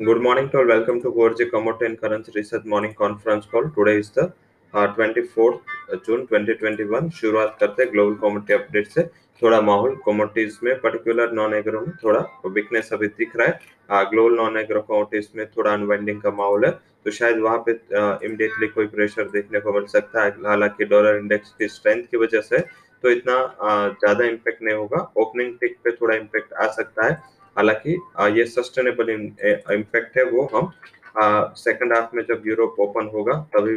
Good morning to all. Welcome to Gorji Commodity and Currency Research Morning Conference Call. Today is the uh, 24th जून 2021 शुरुआत करते हैं global commodity update से। थोड़ा माहौल commodities में particular non agro में थोड़ा वीकनेस अभी दिख रहा है। ग्लोबल नॉन एग्रो कमोडिटीज में थोड़ा अनवाइंडिंग का माहौल है। तो शायद वहाँ पे इमीडिएटली कोई प्रेशर देखने को मिल सकता है। हालाँकि डॉलर इंडेक्स की स्ट्रेंथ की वजह से तो इतना ज़्यादा इम्पेक्ट नहीं होगा। ओपनिंग टिक पे थोड़ा इम्पेक्ट आ सकता है। हालाँकि ये सस्टेनेबल इम्पैक्ट है, वो हम सेकंड हाफ़ में जब यूरोप ओपन होगा, तभी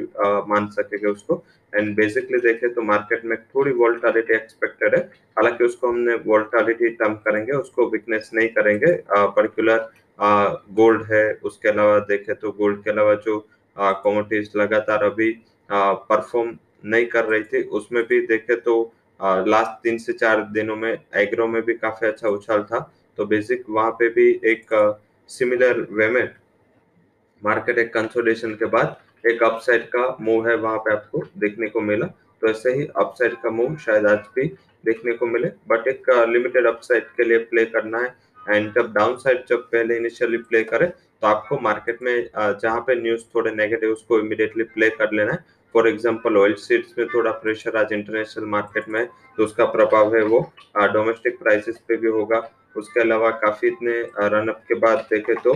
मान सकेंगे उसको। एंड बेसिकली देखें तो मार्केट में थोड़ी वोल्टालिटी एक्सपेक्टेड है। हालाँकि उसको हमने वोल्टालिटी कम करेंगे, उसको वीकनेस नहीं करेंगे। पर्टिकुलर गोल्ड है, उसके अलावा देखें तो गोल्ड के अलावा जो कमोडिटीज लगातार अभी परफॉर्म नहीं कर रही थी, उसमें भी देखे तो लास्ट तीन से चार दिनों में एग्रो में भी काफ़ी अच्छा उछाल था। तो बेसिक वहाँ पे भी एक सिमिलर वे में मार्केट एक कंसोलिडेशन के बाद एक अपसाइड का मूव है वहाँ पे आपको देखने को मिला। तो ऐसे ही अपसाइड का मूव शायद आज भी देखने को मिले। बट एक लिमिटेड अपसाइड के लिए प्ले करना है। एंड जब डाउन साइड जब पहले इनिशियली प्ले करे तो आपको मार्केट में जहाँ पे न्यूज़ थोड़े नेगेटिव उसको इमिडिएटली प्ले कर लेना है। फॉर एग्जांपल ऑयल सीड्स में थोड़ा प्रेशर आज इंटरनेशनल मार्केट में तो उसका प्रभाव है वो। डोमेस्टिक प्राइसेस पे भी होगा। उसके अलावा काफ़ी इतने रन अप के बाद देखे तो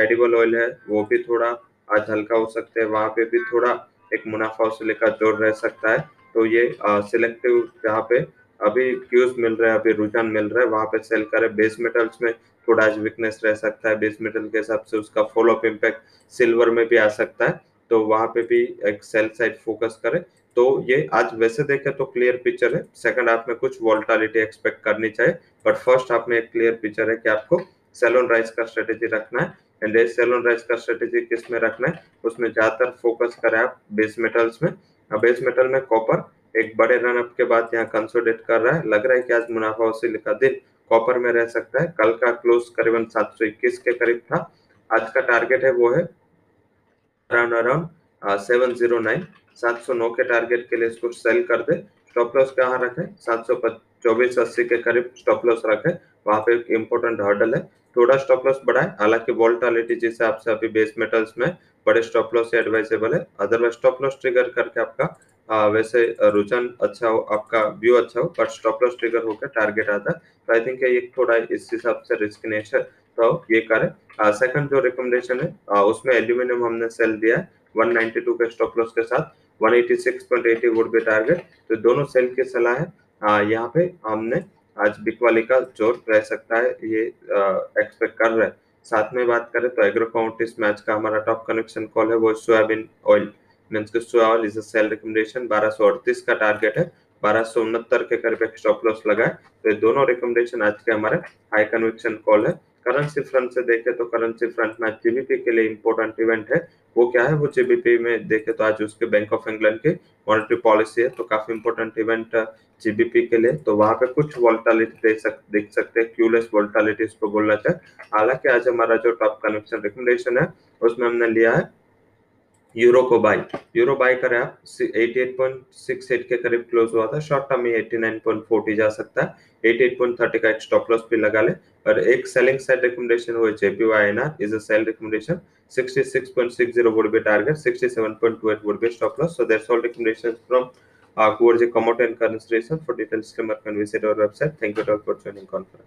एडिबल ऑयल है, वो भी थोड़ा आज हल्का हो सकते हैं। वहाँ पे भी थोड़ा एक मुनाफा वसूली का ज़ोर रह सकता है। तो ये सिलेक्टिव जहाँ पे अभी क्यूज मिल रहा है, अभी रुझान मिल रहा है, वहाँ पे सेल करे। बेस मेटल्स में थोड़ा आज वीकनेस रह सकता है। बेस मेटल के हिसाब से उसका फॉलो अप इम्पैक्ट सिल्वर में भी आ सकता है। तो वहाँ पे भी एक सेल साइड फोकस करे। तो ये आज वैसे देखे तो क्लियर पिक्चर है। सेकंड हाफ़ में कुछ वोल्टालिटी एक्सपेक्ट करनी चाहिए। बट फ़र्स्ट हाफ़ में एक क्लियर पिक्चर है कि आपको सेलोन राइस का स्ट्रेटेजी रखना है। एंड सेलोन राइस का स्ट्रेटेजी किसमें रखना है? उसमें ज़्यादातर फोकस करें आप बेस मेटल्स में। बेस मेटल में कॉपर एक बड़े रन अप के बाद यहाँ कंसोलिडेट कर रहा है। लग रहा है कि आज मुनाफा वसूली का दिन कॉपर में रह सकता है। कल का क्लोज करीबन 721 के करीब था। आज का टारगेट है वो है around around seven zero nine सात सौ नौ के टारगेट के लिए इसको सेल कर दे। स्टॉप लॉस कहाँ रखे? सात सौ चौबीस अस्सी के करीब स्टॉप लॉस रखे। वहाँ पे एक इम्पोर्टेंट हर्डल है। थोड़ा स्टॉप लॉस बढ़ाए। हालाँकि वोल्टालिटी जिस हिसाब से अभी बेस मेटल्स में बड़े स्टॉप लॉस एडवाइजेबल है। अदरवाइज़ स्टॉप लॉस ट्रिगर करके आपका आ, वैसे रुझान अच्छा हो आपका व्यू अच्छा हो बट स्टॉप लॉस ट्रिगर होकर टारगेट आता है। तो आई थिंक ये थोड़ा इस हिसाब से रिस्क नेचर तो ये करें सेकंड जो रिकमेंडेशन है आ, उसमें एल्यूमिनियम हमने सेल दिया है 192 के स्टॉप लॉस के साथ 186.80 वुड बी टारगेट तो दोनों सेल की सलाह है। यहाँ पे हमने आज बिकवाली का ज़ोर रह सकता है ये एक्सपेक्ट कर रहे हैं। साथ में बात करें तो एग्रो काउंटिस मैच का हमारा टॉप कनेक्शन कॉल है वो सोयाबीन ऑयल मीन्स के soya oil is sell recommendation बारह का टारगेट है। बारह सौ उनहत्तर के करीब स्टॉप लॉस लगाए तो ये दोनों रिकमेंडेशन आज के हमारे हाई कन्विक्शन कॉल है। करेंसी फ्रंट से देखे तो करेंसी फ्रंट में जीबीपी के लिए इंपॉर्टेंट इवेंट है। वो क्या है? वो जीबीपी में देखे तो आज उसके बैंक ऑफ़ इंग्लैंड की मॉनिटरी पॉलिसी है तो काफ़ी इंपॉर्टेंट इवेंट जीबीपी के लिए। तो वहाँ पे कुछ वोल्टालिटी देख सक, देख सकते हैं क्यूलेस वोल्टालिटी इसको बोलना चाहिए। हालाँकि आज हमारा जो टॉप कनेक्शन रिकमेंडेशन है, उसमें हमने लिया है यूरो को बाय यूरो बाय करें आप 88.68 के करीब क्लोज हुआ था। शॉर्ट टर्म में 89.40 जा सकता है। 88.30 का एक स्टॉप लॉस भी लगा ले। और एक सेलिंग साइड रिकमेंडेशन हुए जेपी ना is a sell recommendation 66.60 would be target 67.28 would be stop loss so that's all recommendations from आकुअर जे commodity and currency ration for details can visit our website thank you all for joining conference